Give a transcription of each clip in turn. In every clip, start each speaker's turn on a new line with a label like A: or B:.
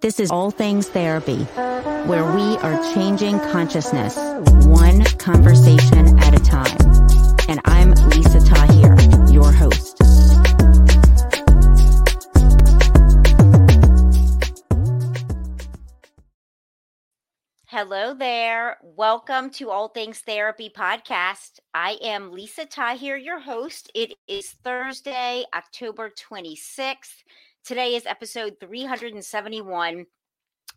A: This is All Things Therapy, where we are changing consciousness one conversation at a time. And I'm Lisa Tahir, your host. Hello there. Welcome to All Things Therapy podcast. I am Lisa Tahir, your host. It is Thursday, October 26th. Today is episode 371,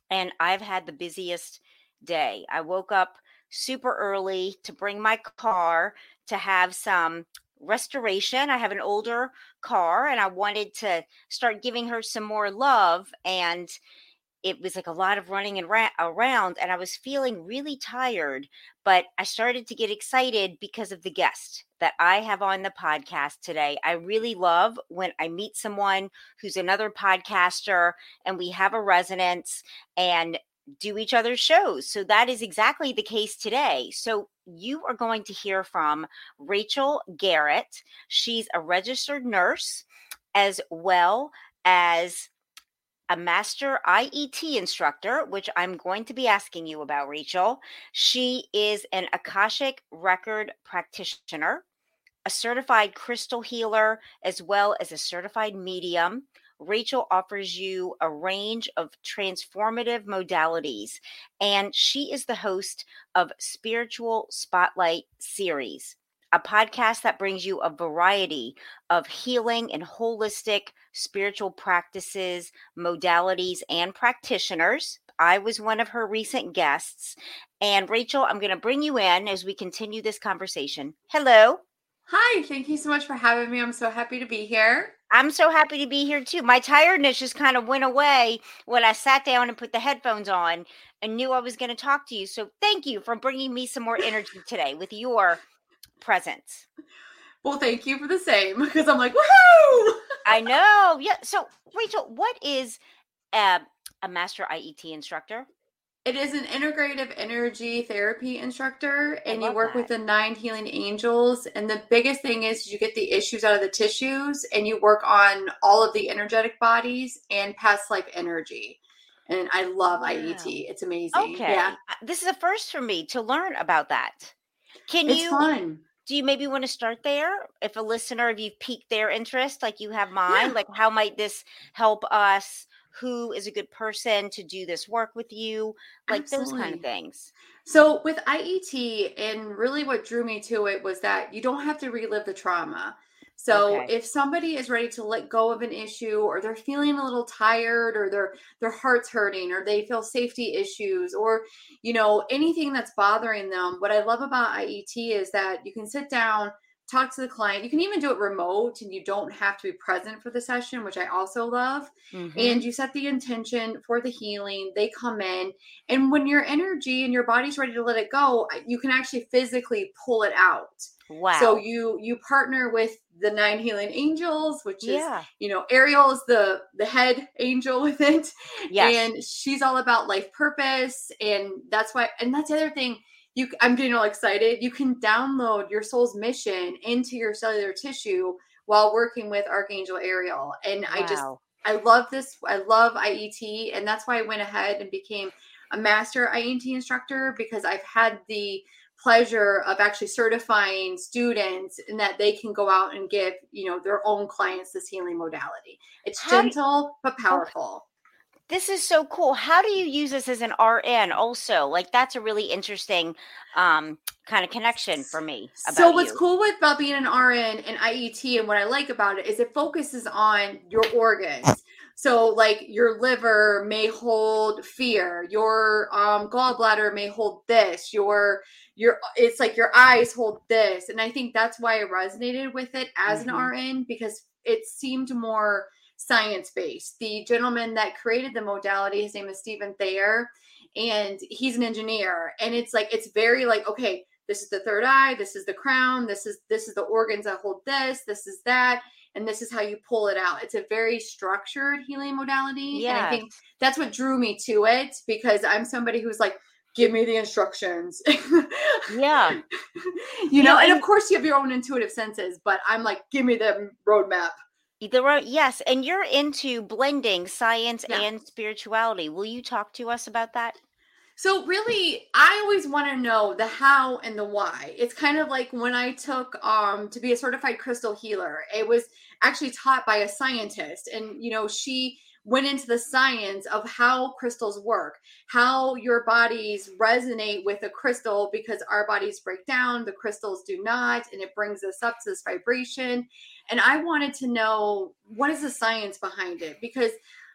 A: and I've had the busiest day. I woke up super early to bring my car to have some restoration. I have an older car, and I wanted to start giving her some more love. And it was like a lot of running and ra- around and i was feeling really tired but i started to get excited because of the guest that i have on the podcast today. I really love when i meet someone who's another podcaster and we have a resonance and do each other's shows so that is exactly the case today. So you are going to hear from rachel garrett. She's a registered nurse as well as a master IET instructor, which I'm going to be asking you about, Rachel. She is an Akashic record practitioner, a certified crystal healer, as well as a certified medium. Rachel offers you a range of transformative modalities, and she is the host of Spiritual Spotlight Series a podcast that brings you a variety of healing and holistic spiritual practices, modalities, and practitioners. I was one of her recent guests. And Rachel, I'm going to bring you in as we continue this conversation. Hello.
B: Hi, thank you so much for having me. I'm so happy to be here.
A: I'm so happy to be here too. My tiredness just kind of went away when I sat down and put the headphones on and knew I was going to talk to you. So thank you for bringing me some more energy today with your presence.
B: Well, thank you for the same because I'm like, woohoo!
A: I know. Yeah. So, Rachel, what is a, a master IET instructor?
B: It is an integrative energy therapy instructor, and you work that. with the nine healing angels. And the biggest thing is you get the issues out of the tissues, and you work on all of the energetic bodies and past life energy. And I love wow. IET; it's amazing.
A: Okay, yeah, uh, this is a first for me to learn about that. Can
B: it's
A: you?
B: Fun
A: do you maybe want to start there? If a listener if you've piqued their interest like you have mine yeah. like how might this help us? Who is a good person to do this work with you? Like Absolutely. those kind of things.
B: So with iet and really what drew me to it was that you don't have to relive the trauma so okay. if somebody is ready to let go of an issue or they're feeling a little tired or their their heart's hurting or they feel safety issues or you know anything that's bothering them, what I love about IET is that you can sit down, talk to the client. You can even do it remote and you don't have to be present for the session, which I also love. Mm-hmm. And you set the intention for the healing. They come in and when your energy and your body's ready to let it go, you can actually physically pull it out.
A: Wow.
B: So you you partner with the nine healing angels, which is yeah. you know Ariel is the the head angel with it, yes. and she's all about life purpose, and that's why. And that's the other thing. You, I'm getting all excited. You can download your soul's mission into your cellular tissue while working with Archangel Ariel, and wow. I just I love this. I love IET, and that's why I went ahead and became a master IET instructor because I've had the pleasure of actually certifying students and that they can go out and give you know their own clients this healing modality. It's How gentle you, but powerful.
A: This is so cool. How do you use this as an rn also? Like that's a really interesting um kind of connection for me
B: so what's you. cool with about being an rn and iet and what i like about it is it focuses on your organs. So, like your liver may hold fear, your um, gallbladder may hold this, your your it's like your eyes hold this, and I think that's why I resonated with it as mm-hmm. an RN because it seemed more science based. The gentleman that created the modality, his name is Stevan Thayer, and he's an engineer, and it's like it's very like okay, this is the third eye, this is the crown, this is this is the organs that hold this, this is that and this is how you pull it out. It's a very structured healing modality. Yeah. And I think that's what drew me to it because I'm somebody who's like, give me the instructions.
A: yeah.
B: you know, and of course you have your own intuitive senses, but I'm like, give me the roadmap.
A: There are yes, and you're into blending science
B: Yeah.
A: and spirituality. Will you talk to us about that?
B: So really, I always want to know the how and the why. It's kind of like when I took um to be a certified crystal healer. It was actually taught by a scientist and you know, she went into the science of how crystals work, how your bodies resonate with a crystal because our bodies break down, the crystals do not, and it brings us up to this vibration. And I wanted to know what is the science behind it because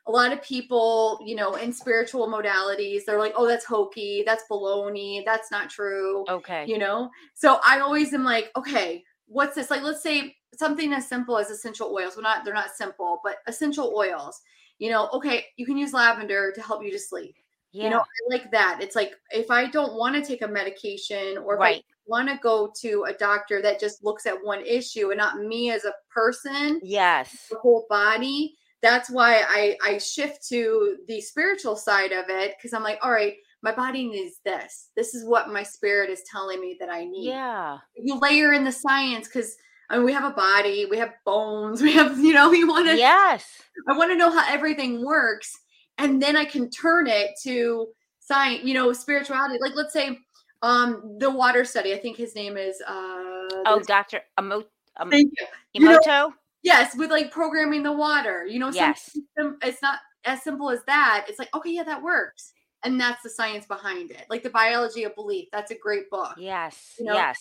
B: a lot of people, you know, in spiritual modalities, they're like, oh, that's hokey, that's baloney, that's not true,
A: Okay.
B: you know? So I always am like, okay, what's this? Like, let's say something as simple as essential oils. Well, not, they're not simple, but essential oils, you know, okay, you can use lavender to help you to sleep.
A: yeah.
B: You know, I like that. It's like if I don't want to take a medication or if
A: right.
B: I want to go to a doctor that just looks at one issue and not me as a person,
A: Yes.
B: the whole body that's why i i shift to the spiritual side of it because i'm like all right my body needs this this is what my spirit is telling me that i need
A: Yeah.
B: you layer in the science because I mean, we have a body we have bones we have you know you want to
A: Yes.
B: i want to know how everything works and then i can turn it to science you know spirituality like let's say um the water study i think his name is uh
A: Oh, Dr. Emo- um,
B: thank you You know,
A: Emoto?
B: Yes, with like programming the water. You know,
A: Yes.
B: it's not as simple as that. It's like, okay, yeah, that works. And that's the science behind it. Like the biology of belief. That's a great book.
A: Yes.
B: You know,
A: yes.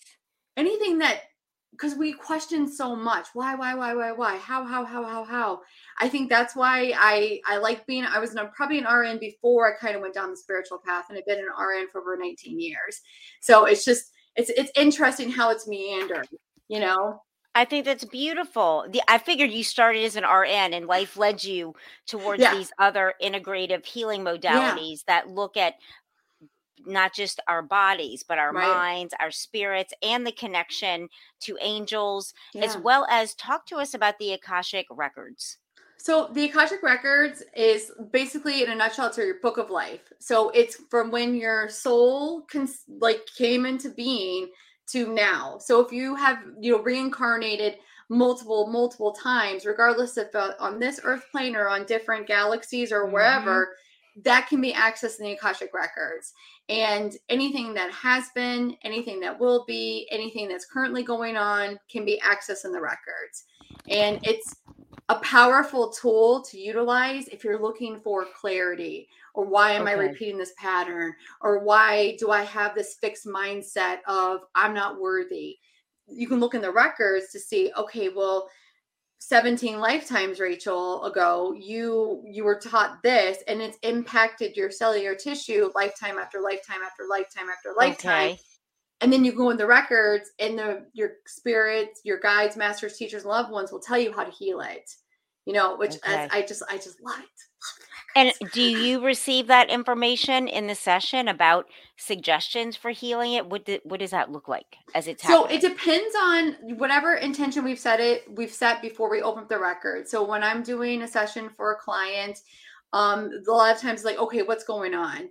B: Anything that because we question so much. Why, why, why, why, why? How, how, how, how, how? I think that's why I I like being I was in a, probably an RN before I kind of went down the spiritual path and I've been an RN for over 19 years. So it's just it's it's interesting how it's meandered, you know?
A: I think that's beautiful. The, I figured you started as an RN and life led you towards
B: Yeah.
A: these other integrative healing modalities that look at not just our bodies, but our
B: Right.
A: minds, our spirits, and the connection to angels, as well as talk to us about the Akashic records.
B: So the Akashic Records is basically, in a nutshell, it's your book of life. So it's from when your soul cons- like came into being to now. So if you have you know reincarnated multiple multiple times, regardless if uh, on this Earth plane or on different galaxies or
A: Mhm.
B: wherever, that can be accessed in the Akashic Records. And anything that has been, anything that will be, anything that's currently going on can be accessed in the records. And it's a powerful tool to utilize if you're looking for clarity or why am I repeating this pattern or why do I have this fixed mindset of I'm not worthy. You can look in the records to see okay, well 17 lifetimes Rachel ago you you were taught this and it's impacted your cellular tissue lifetime after lifetime after lifetime after lifetime
A: Okay.
B: and then you go in the records and the your spirits your guides masters teachers loved ones will tell you how to heal it you know which as i just i just love it
A: And do you receive that information in the session about suggestions for healing it? What do, what does that look like as it's
B: so
A: happening?
B: it depends on whatever intention we've set it we've set before we open up the record so when i'm doing a session for a client um a lot of times like okay what's going on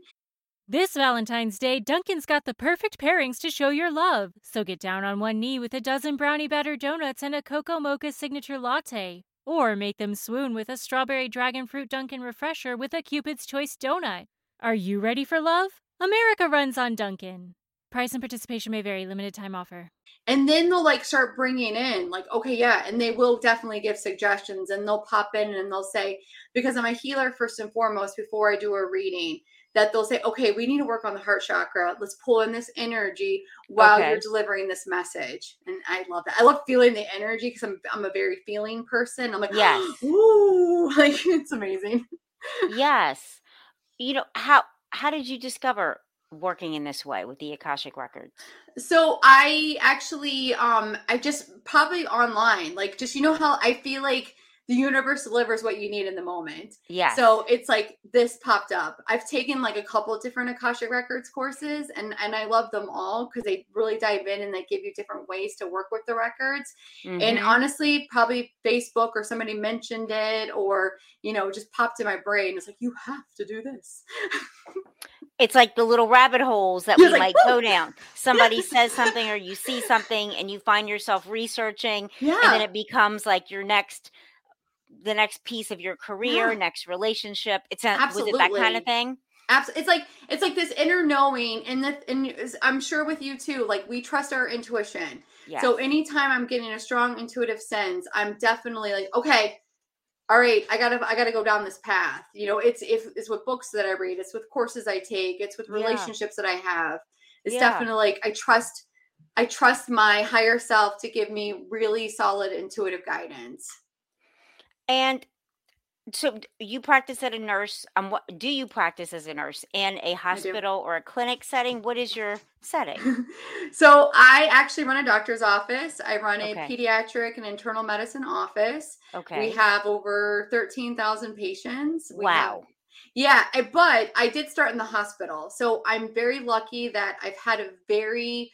C: This Valentine's Day, Dunkin's got the perfect pairings to show your love. So get down on one knee with a dozen brownie batter donuts and a cocoa mocha signature latte. Or make them swoon with a strawberry dragon fruit Dunkin' refresher with a Cupid's Choice donut. Are you ready for love? America runs on Dunkin'. Price and participation may vary, limited time offer.
B: and then they'll like start bringing in like okay yeah and they will definitely give suggestions and they'll pop in and they'll say because i'm a healer first and foremost before i do a reading that they'll say okay we need to work on the heart chakra let's pull in this energy while
A: Okay.
B: you're delivering this message and i love that i love feeling the energy because I'm, I'm a very feeling person i'm like
A: Yes.
B: ooh like it's amazing
A: yes. You know, how how did you discover working in this way with the Akashic records?
B: So I actually um I just probably online like just you know how I feel like the universe delivers what you need in the moment.
A: Yeah.
B: So it's like this popped up. I've taken like a couple different Akashic Records courses and and I love them all because they really dive in and they give you different ways to work with the records. And
A: Mhm.
B: honestly, probably Facebook or somebody mentioned it or you know just popped in my brain. It's like you have to do this.
A: it's like the little rabbit holes that
B: Yeah,
A: we might
B: like,
A: go down. Somebody says something or you see something and you find yourself researching
B: yeah.
A: and then it becomes like your next the next piece of your career,
B: Yeah.
A: next relationship. It's a, was it that kind of thing?
B: Absolutely. It's like it's like this inner knowing, and that, and I'm sure with you too. Like we trust our intuition.
A: Yeah.
B: So anytime I'm getting a strong intuitive sense, I'm definitely like, okay, all right, I gotta I gotta go down this path. You know, it's if it's with books that I read, it's with courses I take, it's with
A: Yeah.
B: relationships that I have. It's
A: Yeah.
B: definitely like I trust I trust my higher self to give me really solid intuitive guidance.
A: And so you practice at a nurse. Um, what do you practice as a nurse in a hospital or a clinic setting? What is your setting?
B: so I actually run a doctor's office. I run a
A: Okay.
B: pediatric and internal medicine office.
A: Okay.
B: We have over 13,000 patients. We have-
A: wow.
B: yeah, but I did start in the hospital. So I'm very lucky that I've had a very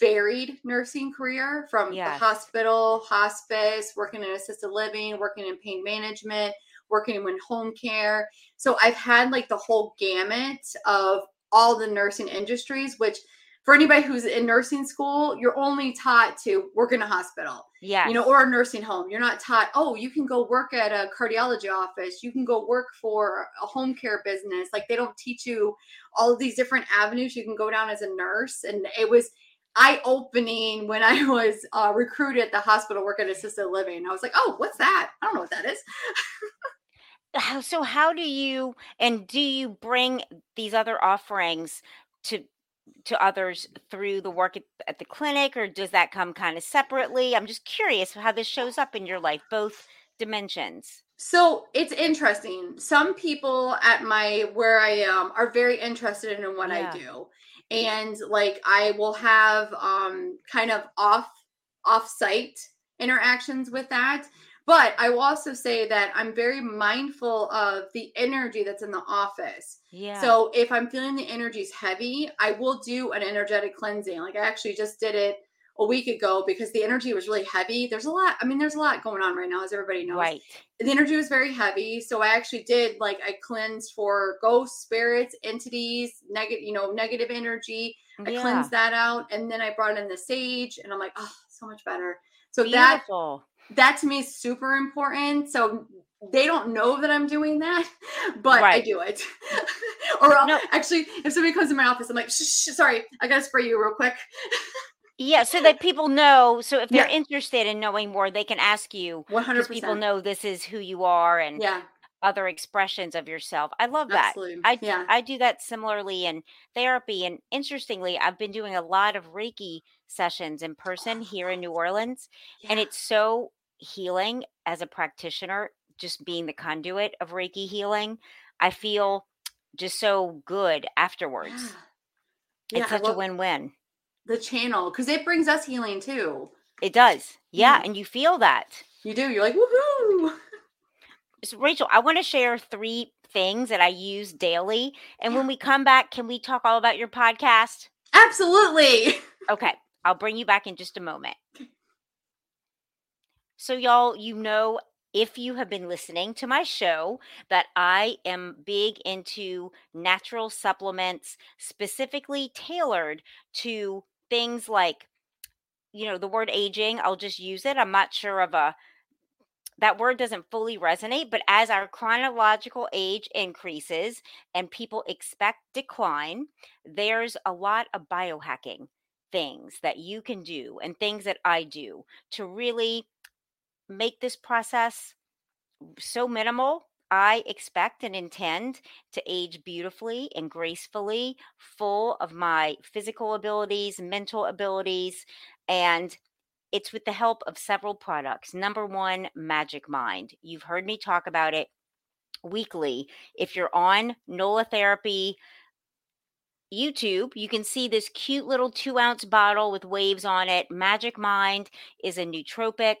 B: varied nursing career from
A: Yes.
B: the hospital, hospice, working in assisted living, working in pain management, working in home care. So I've had like the whole gamut of all the nursing industries, which for anybody who's in nursing school, you're only taught to work in a hospital
A: Yeah.
B: you know, or a nursing home. You're not taught, oh, you can go work at a cardiology office, you can go work for a home care business. Like they don't teach you all of these different avenues you can go down as a nurse. And it was eye opening when I was uh, recruited at the hospital working at assisted living. I was like, oh, what's that? I don't know what that is.
A: how so how do you and do you bring these other offerings to to others through the work at, at the clinic or does that come kind of separately i'm just curious how this shows up in your life both dimensions
B: So it's interesting. Some people at my where I am are very interested in what
A: Yeah.
B: I do. And like I will have um kind of off off-site interactions with that. But I will also say that I'm very mindful of the energy that's in the office.
A: yeah
B: So if I'm feeling the energy's heavy, I will do an energetic cleansing. Like I actually just did it a week ago because the energy was really heavy. There's a lot, I mean, there's a lot going on right now, as everybody knows.
A: Right.
B: The energy was very heavy so i actually did like i cleansed for ghosts spirits entities negative you know negative energy. I
A: yeah.
B: cleansed that out and then i brought in the sage and i'm like oh so much better. So that
A: beautiful.
B: that to me is super important. So they don't know that i'm doing that but i do it. Or
A: No.
B: actually if somebody comes in my office i'm like shh, shh, sorry i gotta spray you real quick
A: yeah so that people know so if they're
B: Yeah.
A: interested in knowing more they can ask you
B: 100%
A: because people know this is who you are and
B: yeah
A: other expressions of yourself i love that
B: absolutely
A: I
B: yeah
A: I do that similarly in therapy. And interestingly, I've been doing a lot of Reiki sessions in person here in New Orleans. And it's so healing as a practitioner, just being the conduit of Reiki healing. I feel just so good afterwards.
B: Yeah.
A: It's
B: Yeah,
A: such a win win.
B: The channel because it brings us healing too.
A: It does. Yeah.
B: Yeah.
A: And you feel that.
B: You do. You're like, woohoo!
A: So, Rachel, I want to share three things that I use daily. And when we come back, can we talk all about your podcast?
B: Absolutely.
A: Okay, I'll bring you back in just a moment. So, y'all, you know, if you have been listening to my show, that I am big into natural supplements, specifically tailored to things like, you know, the word aging. I'll just use it. I'm not sure of a that word doesn't fully resonate, but as our chronological age increases and people expect decline, there's a lot of biohacking things that you can do and things that I do to really make this process so minimal. I expect and intend to age beautifully and gracefully, full of my physical abilities, mental abilities, and it's with the help of several products. Number one, Magic Mind. You've heard me talk about it weekly. If you're on NOLA therapy, YouTube, you can see this cute little two ounce bottle with waves on it. Magic Mind is a nootropic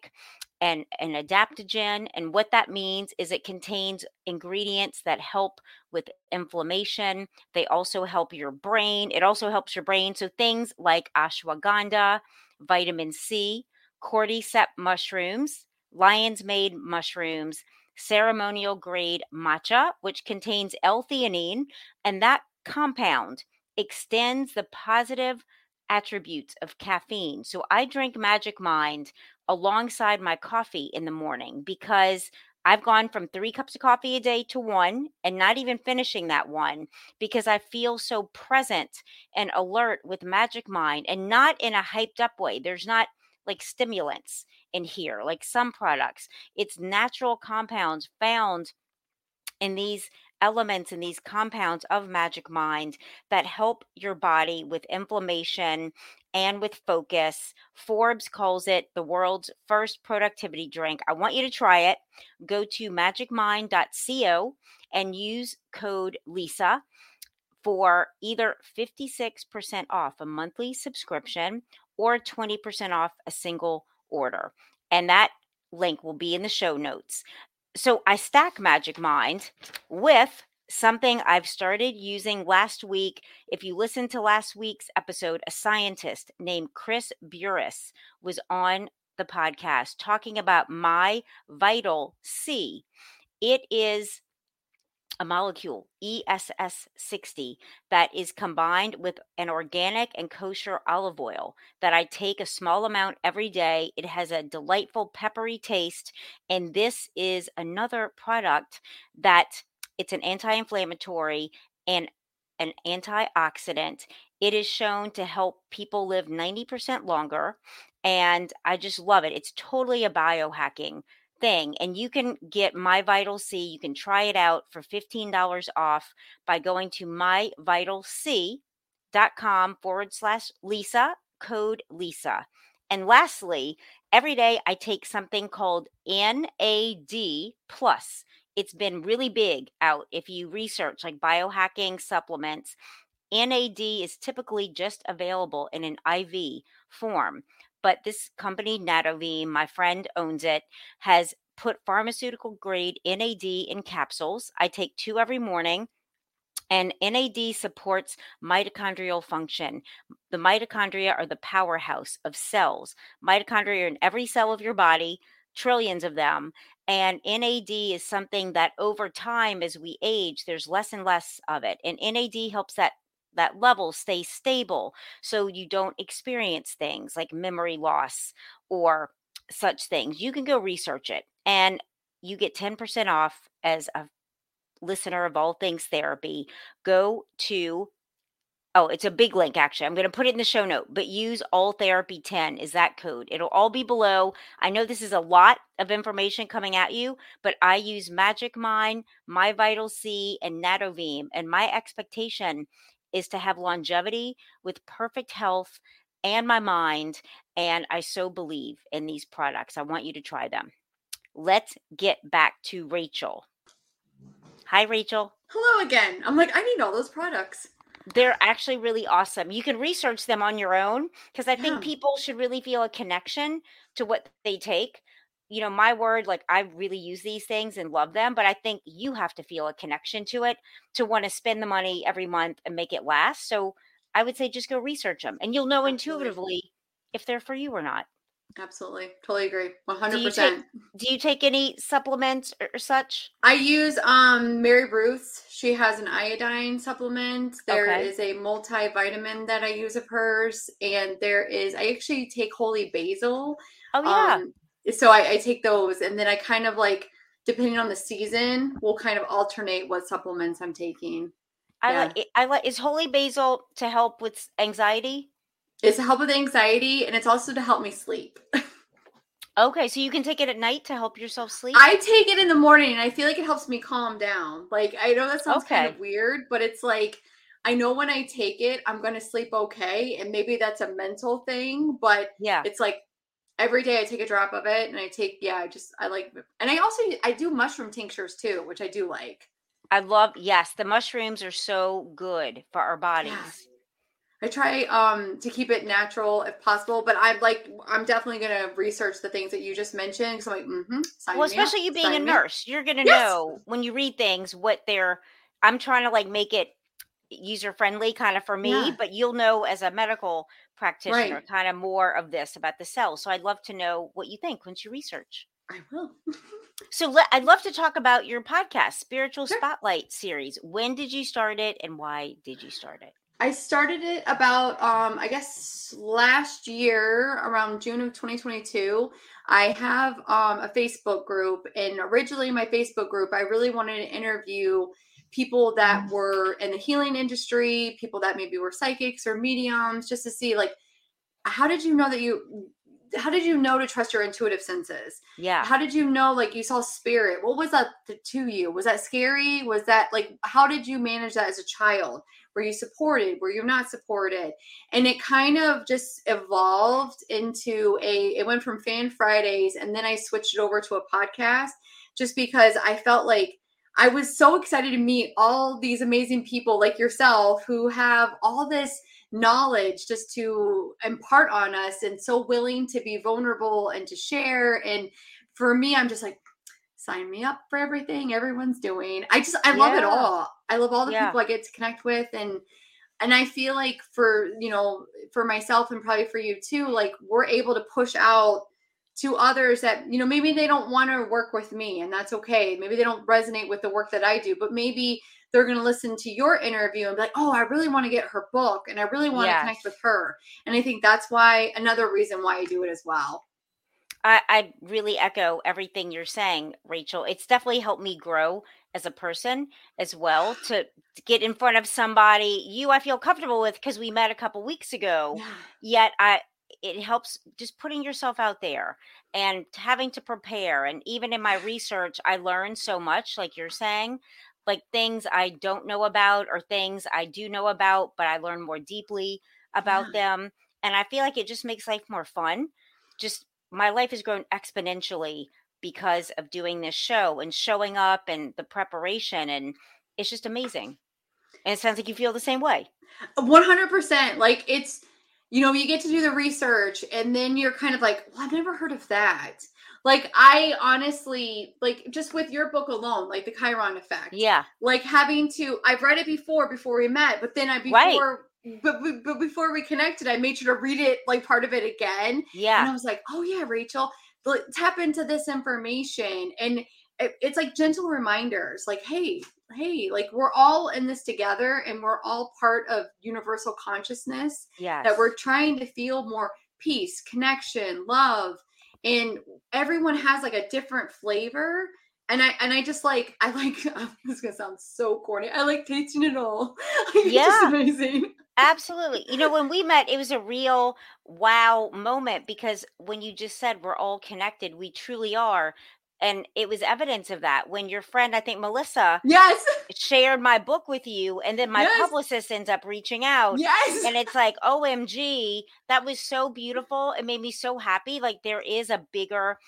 A: and an adaptogen. And what that means is it contains ingredients that help with inflammation. They also help your brain. It also helps your brain. So things like ashwagandha, vitamin C, cordyceps mushrooms, lion's mane mushrooms, ceremonial grade matcha, which contains L-theanine, and that compound extends the positive attributes of caffeine. So I drink Magic Mind alongside my coffee in the morning because I've gone from three cups of coffee a day to one and not even finishing that one because I feel so present and alert with Magic Mind and not in a hyped up way. There's not like stimulants in here, like some products. It's natural compounds found in these elements and these compounds of Magic Mind that help your body with inflammation and with focus. Forbes calls it the world's first productivity drink. I want you to try it. Go to magicmind.co and use code LISA for either 56% off a monthly subscription or 20% off a single order. And that link will be in the show notes so I stack Magic Mind with something I've started using last week. If you listen to last week's episode, a scientist named Chris Burres was on the podcast talking about my vital C. It is a molecule, ESS60, that is combined with an organic and kosher olive oil that I take a small amount every day. It has a delightful peppery taste. And this is another product that it's an anti inflammatory and an antioxidant. It is shown to help people live 90% longer. And I just love it. It's totally a biohacking thing and you can get my vital c you can try it out for $15 off by going to myvitalc.com forward slash lisa code lisa. And lastly every day i take something called nad plus. It's been really big out if you research like biohacking supplements. Nad is typically just available in an iv form but this company, Nadovim, my friend owns it, has put pharmaceutical grade NAD in capsules. I take two every morning. And NAD supports mitochondrial function. The mitochondria are the powerhouse of cells. Mitochondria are in every cell of your body, trillions of them. And NAD is something that over time, as we age, there's less and less of it. And NAD helps that that level stay stable so you don't experience things like memory loss or such things. You can go research it and you get 10% off as a listener of all things therapy. Go to Oh, it's a big link actually. I'm going to put it in the show note, but use all therapy 10 is that code. It'll all be below. I know this is a lot of information coming at you, but I use Magic Mind, My Vital C, and Nadovim. And my expectation is to have longevity with perfect health and my mind. And I so believe in these products. I want you to try them. Let's get back to Rachel. Hi, Rachel.
B: Hello again. I'm like, I need all those products.
A: They're actually really awesome. You can research them on your own because I think yeah. people should really feel a connection to what they take you know, my word, like I really use these things and love them, but I think you have to feel a connection to it to want to spend the money every month and make it last. So I would say just go research them and you'll know Absolutely. intuitively if they're for you or not.
B: Absolutely. Totally agree. 100%. Do
A: you take, do you take any supplements or such?
B: I use um Mary Ruth. She has an iodine supplement. There okay. is a multivitamin that I use of hers and there is I actually take holy basil.
A: Oh yeah. Um,
B: so I, I take those and then I kind of like depending on the season, we'll kind of alternate what supplements I'm taking.
A: I yeah. like I like is holy basil to help with anxiety?
B: It's to help with anxiety and it's also to help me sleep.
A: okay, so you can take it at night to help yourself sleep?
B: I take it in the morning and I feel like it helps me calm down. Like I know that sounds okay. kind of weird, but it's like I know when I take it, I'm going to sleep okay. And maybe that's a mental thing, but
A: yeah,
B: it's like every day I take a drop of it and I take yeah, I just I like and I also I do mushroom tinctures too, which I do like.
A: I love yes, the mushrooms are so good for our bodies.
B: I try um to keep it natural if possible, but I'm like I'm definitely gonna research the things that you just mentioned because I'm like, mm-hmm.
A: Well, especially you being a nurse, you're gonna yes. know when you read things what they're. I'm trying to like make it user friendly kind of for me, yeah. but you'll know as a medical practitioner right. kind of more of this about the cells. So I'd love to know what you think once you research.
B: I will.
A: so le- I'd love to talk about your podcast, Spiritual sure. Spotlight series. When did you start it and why did you start it?
B: I started it about um I guess last year around June of 2022. I have um a Facebook group and originally my Facebook group I really wanted to interview people that were in the healing industry, people that maybe were psychics or mediums just to see like how did you know that you how did you know to trust your intuitive senses?
A: Yeah.
B: How did you know like you saw spirit? What was that to you? Was that scary? Was that like how did you manage that as a child? Were you supported? Were you not supported? And it kind of just evolved into a it went from fan Fridays and then I switched it over to a podcast just because I felt like I was so excited to meet all these amazing people like yourself who have all this knowledge just to impart on us and so willing to be vulnerable and to share. And for me, I'm just like, sign me up for everything everyone's doing. I just I love yeah. it all. I love all the yeah. people I get to connect with and and I feel like for, you know, for myself and probably for you too, like we're able to push out to others that, you know, maybe they don't want to work with me and that's okay. Maybe they don't resonate with the work that I do, but maybe they're going to listen to your interview and be like, oh, I really want to get her book and I really want yes. to connect with her. And I think that's why another reason why I do it as well.
A: I, I really echo everything you're saying, Rachel. It's definitely helped me grow as a person as well to, to get in front of somebody you I feel comfortable with because we met a couple weeks ago. Yeah. Yet I it helps just putting yourself out there and having to prepare and even in my research I learned so much like you're saying like things I don't know about or things I do know about, but I learn more deeply about yeah. them. And I feel like it just makes life more fun. Just my life has grown exponentially because of doing this show and showing up and the preparation. And it's just amazing. And it sounds like you feel the same way.
B: 100%. Like it's, you know, you get to do the research and then you're kind of like, well, I've never heard of that. Like I honestly like just with your book alone, like the Chiron effect.
A: Yeah.
B: Like having to I've read it before before we met, but then I before right. but, but before we connected, I made sure to read it like part of it again.
A: Yeah.
B: And I was like, oh yeah, Rachel, tap into this information and it, it's like gentle reminders like hey hey like we're all in this together and we're all part of universal consciousness
A: yeah
B: that we're trying to feel more peace connection love and everyone has like a different flavor and I and I just like I like oh, this is gonna sound so corny. I like tasting it all. it's
A: yeah,
B: amazing.
A: Absolutely. You know, when we met, it was a real wow moment because when you just said we're all connected, we truly are and it was evidence of that. When your friend i think melissa
B: yes.
A: shared my book with you and then my yes. publicist ends up reaching out
B: yes.
A: and it's like omg that was so beautiful. It made me so happy. Like there is a bigger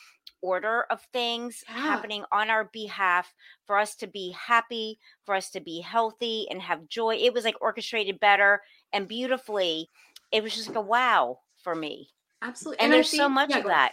A: order of things yeah. happening on our behalf for us to be happy for us to be healthy and have joy. It was like orchestrated better and beautifully. It was just like a wow for me.
B: Absolutely
A: and, and there's think, so much yeah, of that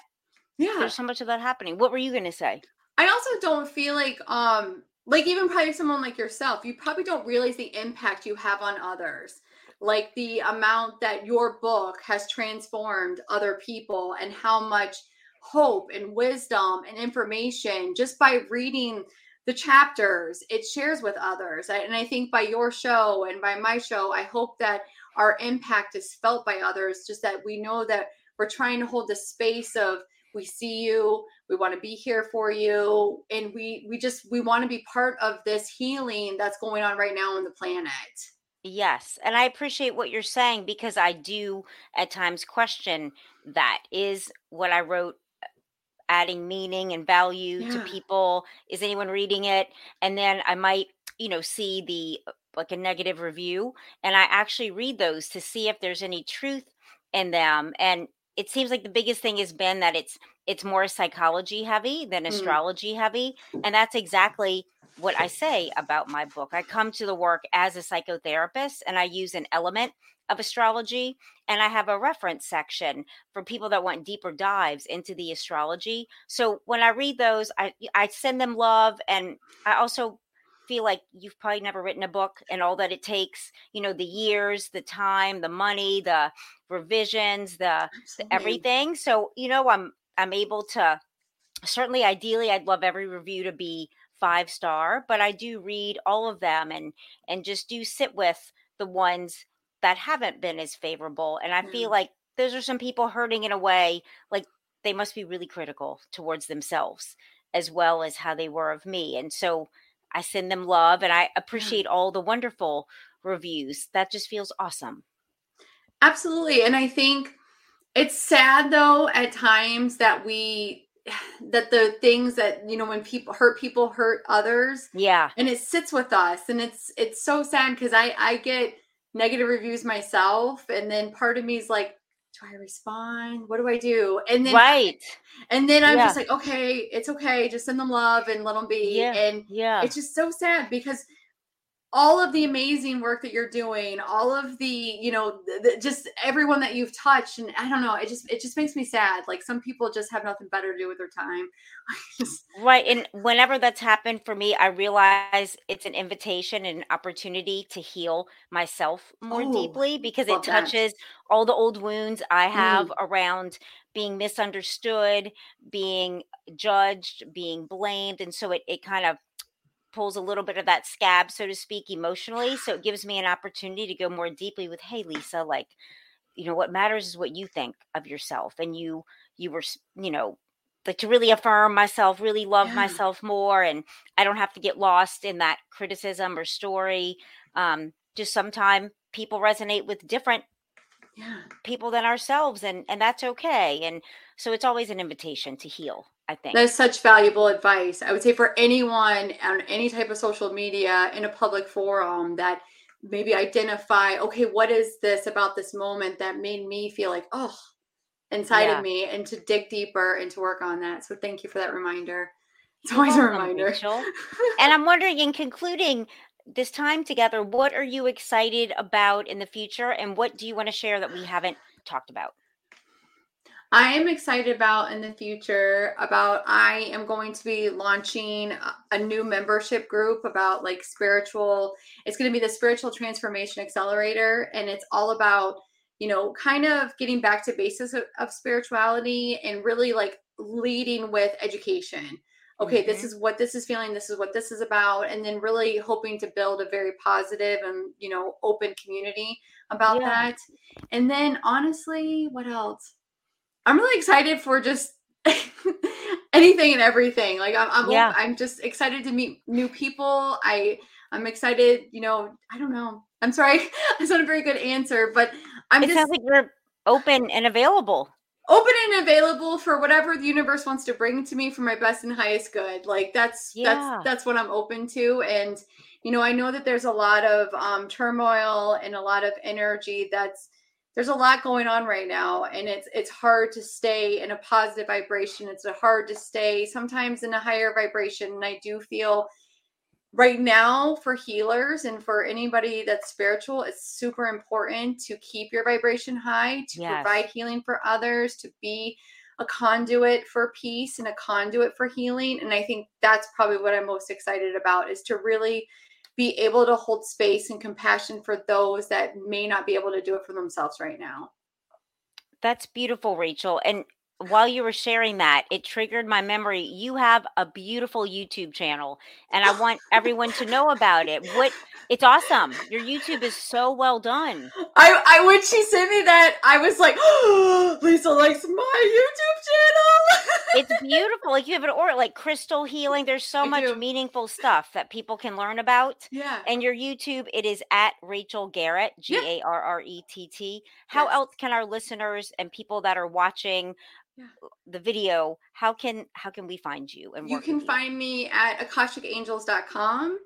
B: yeah.
A: There's so much of that happening. What were you going to say?
B: I also don't feel like um like even probably someone like yourself, you probably don't realize the impact you have on others. Like the amount that your book has transformed other people and how much hope and wisdom and information just by reading the chapters it shares with others. And I think by your show and by my show, I hope that our impact is felt by others, just that we know that we're trying to hold the space of we see you. We want to be here for you. And we we just we want to be part of this healing that's going on right now on the planet.
A: Yes and i appreciate what you're saying because i do at times question that. Is what i wrote uh, adding meaning and value yeah. to people? Is anyone reading it? And then i might you know see the like a negative review and i actually read those to see if there's any truth in them. And it seems like the biggest thing has been that it's it's more psychology heavy than mm. astrology mm. heavy and that's exactly what i say about my book i come to the work as a psychotherapist and i use an element of astrology and i have a reference section for people that want deeper dives into the astrology so when i read those i i send them love and i also feel like you've probably never written a book and all that it takes you know the years the time the money the revisions the, the, everything so you know i'm i'm able to certainly ideally i'd love every review to be five star but i do read all of them and and just do sit with the ones that haven't been as favorable. And I
B: Yeah.
A: feel mm. like those are some people hurting in a way, like they must be really critical towards themselves as well as how they were of me. And so I send them love and I appreciate all the wonderful reviews. That just feels awesome.
B: Absolutely. And I think it's sad though at times that we that the things that you know when people hurt people hurt others
A: Yeah.
B: and it sits with us and it's it's so sad because I I get negative reviews myself and then part of me is like do I respond? What do I do? And then
A: right.
B: and then I'm
A: Yeah.
B: just like okay, it's okay, just send them love and let them be
A: Yeah.
B: and
A: Yeah.
B: it's just so sad because all of the amazing work that you're doing all of the you know th- th- just everyone that you've touched and i don't know it just it just makes me sad like some people just have nothing better to do with their time
A: Right. And whenever that's happened for me, I realize it's an invitation and an opportunity to heal myself more
B: Oh,
A: deeply because it
B: love that.
A: touches all the old wounds I have mm. around being misunderstood, being judged, being blamed. And so it, it kind of pulls a little bit of that scab, so to speak, emotionally. So it gives me an opportunity to go more deeply with, hey, Lisa, like, you know, what matters is what you think of yourself. And you, you were, you know, like to really affirm myself, really love
B: Yeah.
A: myself more. And I don't have to get lost in that criticism or story. Um, just sometimes people resonate with different
B: yeah
A: people than ourselves and and that's okay. And so it's always an invitation to heal, I think.
B: that's such valuable advice i would say for anyone on any type of social media in a public forum that maybe identify okay what is this about this moment that made me feel like oh inside
A: Yeah.
B: of me and to dig deeper and to work on that so thank you for that reminder it's always a
A: welcome,
B: reminder
A: and I'm wondering, in concluding this time together, what are you excited about in the future, and what do you want to share that we haven't talked about?
B: I am excited about in the future about I am going to be launching a- new membership group about like spiritual it's going to be the spiritual transformation accelerator and it's all about you know kind of getting back to basis of, of spirituality and really like leading with education okay this
A: Mhm.
B: is what this is feeling this is what this is about and then really hoping to build a very positive and you know open community about
A: Yeah.
B: that and then honestly what else I'm really excited for just anything and everything. Like I'm, I'm,
A: Yeah.
B: I'm just excited to meet new people. I, I'm excited. You know, I don't know. I'm sorry, that's not a very good answer, but I'm
A: it
B: just
A: sounds like you're open and available.
B: open and available for whatever the universe wants to bring to me for my best and highest good. Like that's
A: Yeah.
B: that's that's what I'm open to. And you know, I know that there's a lot of um, turmoil and a lot of energy that's there's a lot going on right now and it's it's hard to stay in a positive vibration it's hard to stay sometimes in a higher vibration and i do feel right now for healers and for anybody that's spiritual it's super important to keep your vibration high to
A: Yes.
B: provide healing for others to be a conduit for peace and a conduit for healing and i think that's probably what i'm most excited about is to really be able to hold space and compassion for those that may not be able to do it for themselves right now
A: That's beautiful, Rachel. And while you were sharing that, it triggered my memory. You have a beautiful YouTube channel, and I want everyone to know about it. What it's awesome. Your YouTube is so well done.
B: I, I when she sent me that, I was like, oh, Lisa likes my YouTube channel.
A: It's beautiful. Like you have an or like crystal healing. There's so
B: I
A: much
B: do.
A: meaningful stuff that people can learn about.
B: yeah.
A: And your YouTube, it is at Rachel Garrett, G. A R R E T T. How
B: Yes.
A: else can our listeners and people that are watching
B: Yeah.
A: the video, how can how can we find you and
B: You can find me at akashicangels.com.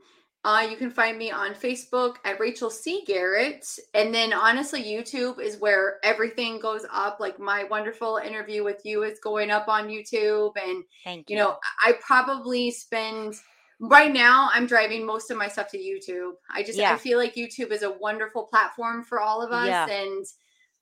B: Uh, you can find me on Facebook at Rachel C. Garrett. And then honestly, YouTube is where everything goes up. Like my wonderful interview with you is going up on YouTube. And
A: Thank you.
B: you know i probably spend right now i'm driving most of my stuff to youtube i just i feel like youtube is a wonderful platform for all of us
A: Yeah.
B: and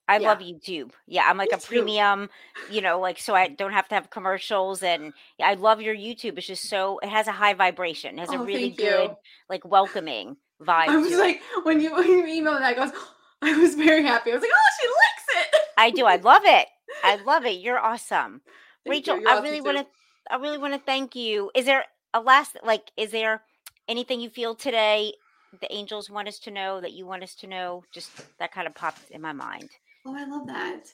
A: I
B: yeah.
A: love YouTube. Yeah, I'm like
B: Me
A: a
B: too.
A: premium, you know, like so I don't have to have commercials and I love your YouTube. It's just so it has a high vibration. It has a
B: Oh,
A: really good like welcoming vibe.
B: i was
A: to it.
B: like when you when you emailed that goes i was very happy i was like oh she likes it
A: I do. I love it. I love it. You're awesome.
B: Thank you.
A: Rachel,
B: You're
A: I really want to I really want to thank you. Is there a last like is there anything you feel today the angels want us to know, that you want us to know? Just that kind of popped in my mind.
B: Oh, I love that.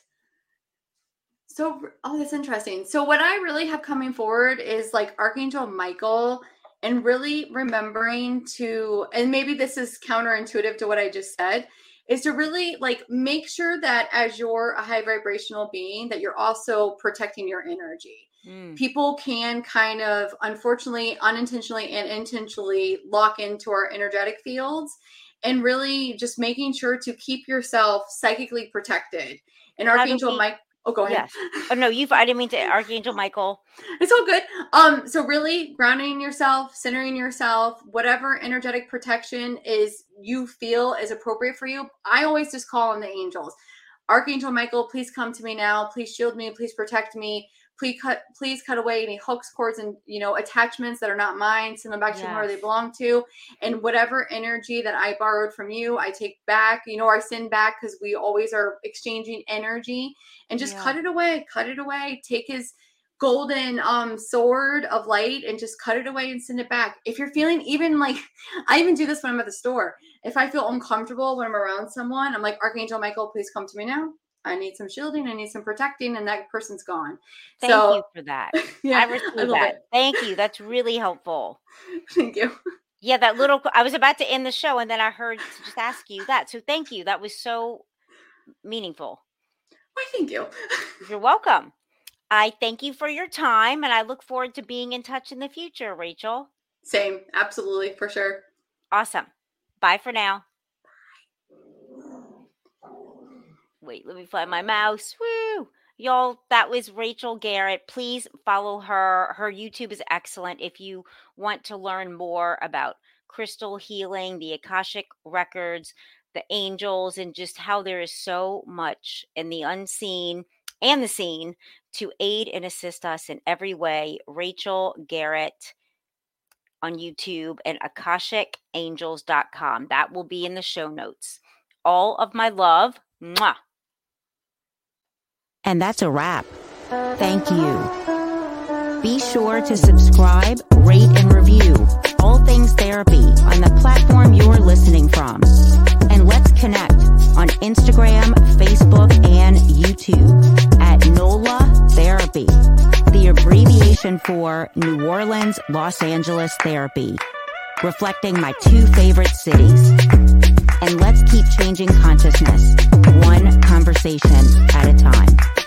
B: So, oh, that's interesting. So, what I really have coming forward is like Archangel Michael and really remembering to, and maybe this is counterintuitive to what I just said, is to really like make sure that as you're a high vibrational being, that you're also protecting your energy. Mm. People can kind of, unfortunately, unintentionally and intentionally lock into our energetic fields and really just making sure to keep yourself psychically protected. And Archangel Mike Oh, go ahead.
A: Yes. Oh no, you. I didn't mean to. Archangel Michael.
B: It's all good. Um. So really, grounding yourself, centering yourself, whatever energetic protection is you feel is appropriate for you. I always just call on the angels. Archangel Michael, please come to me now. Please shield me. Please protect me please cut please cut away any hooks cords and you know attachments that are not mine send them back yes. to where they belong to. And whatever energy that i borrowed from you i take back you know i send back because we always are exchanging energy. And just yeah. cut it away cut it away. Take his golden um sword of light and just cut it away and send it back. If you're feeling even like i even do this when i'm at the store. If i feel uncomfortable when i'm around someone i'm like archangel michael please come to me now I need some shielding, I need some protecting, and that person's gone.
A: Thank so, you for that. yeah, I received that. It. Thank you. That's really helpful.
B: Thank you.
A: Yeah, that little. I was about to end the show, and then I heard to just ask you that. So thank you. That was so meaningful.
B: Why, thank you.
A: You're welcome. I thank you for your time, and I look forward to being in touch in the future, Rachel.
B: Same, absolutely, for sure.
A: Awesome. Bye for now. Wait, let me find my mouse. Woo! Y'all, that was Rachel Garrett. Please follow her. Her YouTube is excellent if you want to learn more about crystal healing, the Akashic records, the angels, and just how there is so much in the unseen and the seen to aid and assist us in every way. Rachel Garrett on YouTube and AkashicAngels.com. That will be in the show notes. All of my love. Mwah.
D: And that's a wrap. Thank you. Be sure to subscribe, rate, and review All Things Therapy on the platform you're listening from. And let's connect on Instagram, Facebook, and YouTube at NOLA Therapy, the abbreviation for New Orleans, Los Angeles Therapy, reflecting my two favorite cities. And let's keep changing consciousness, one conversation at a time.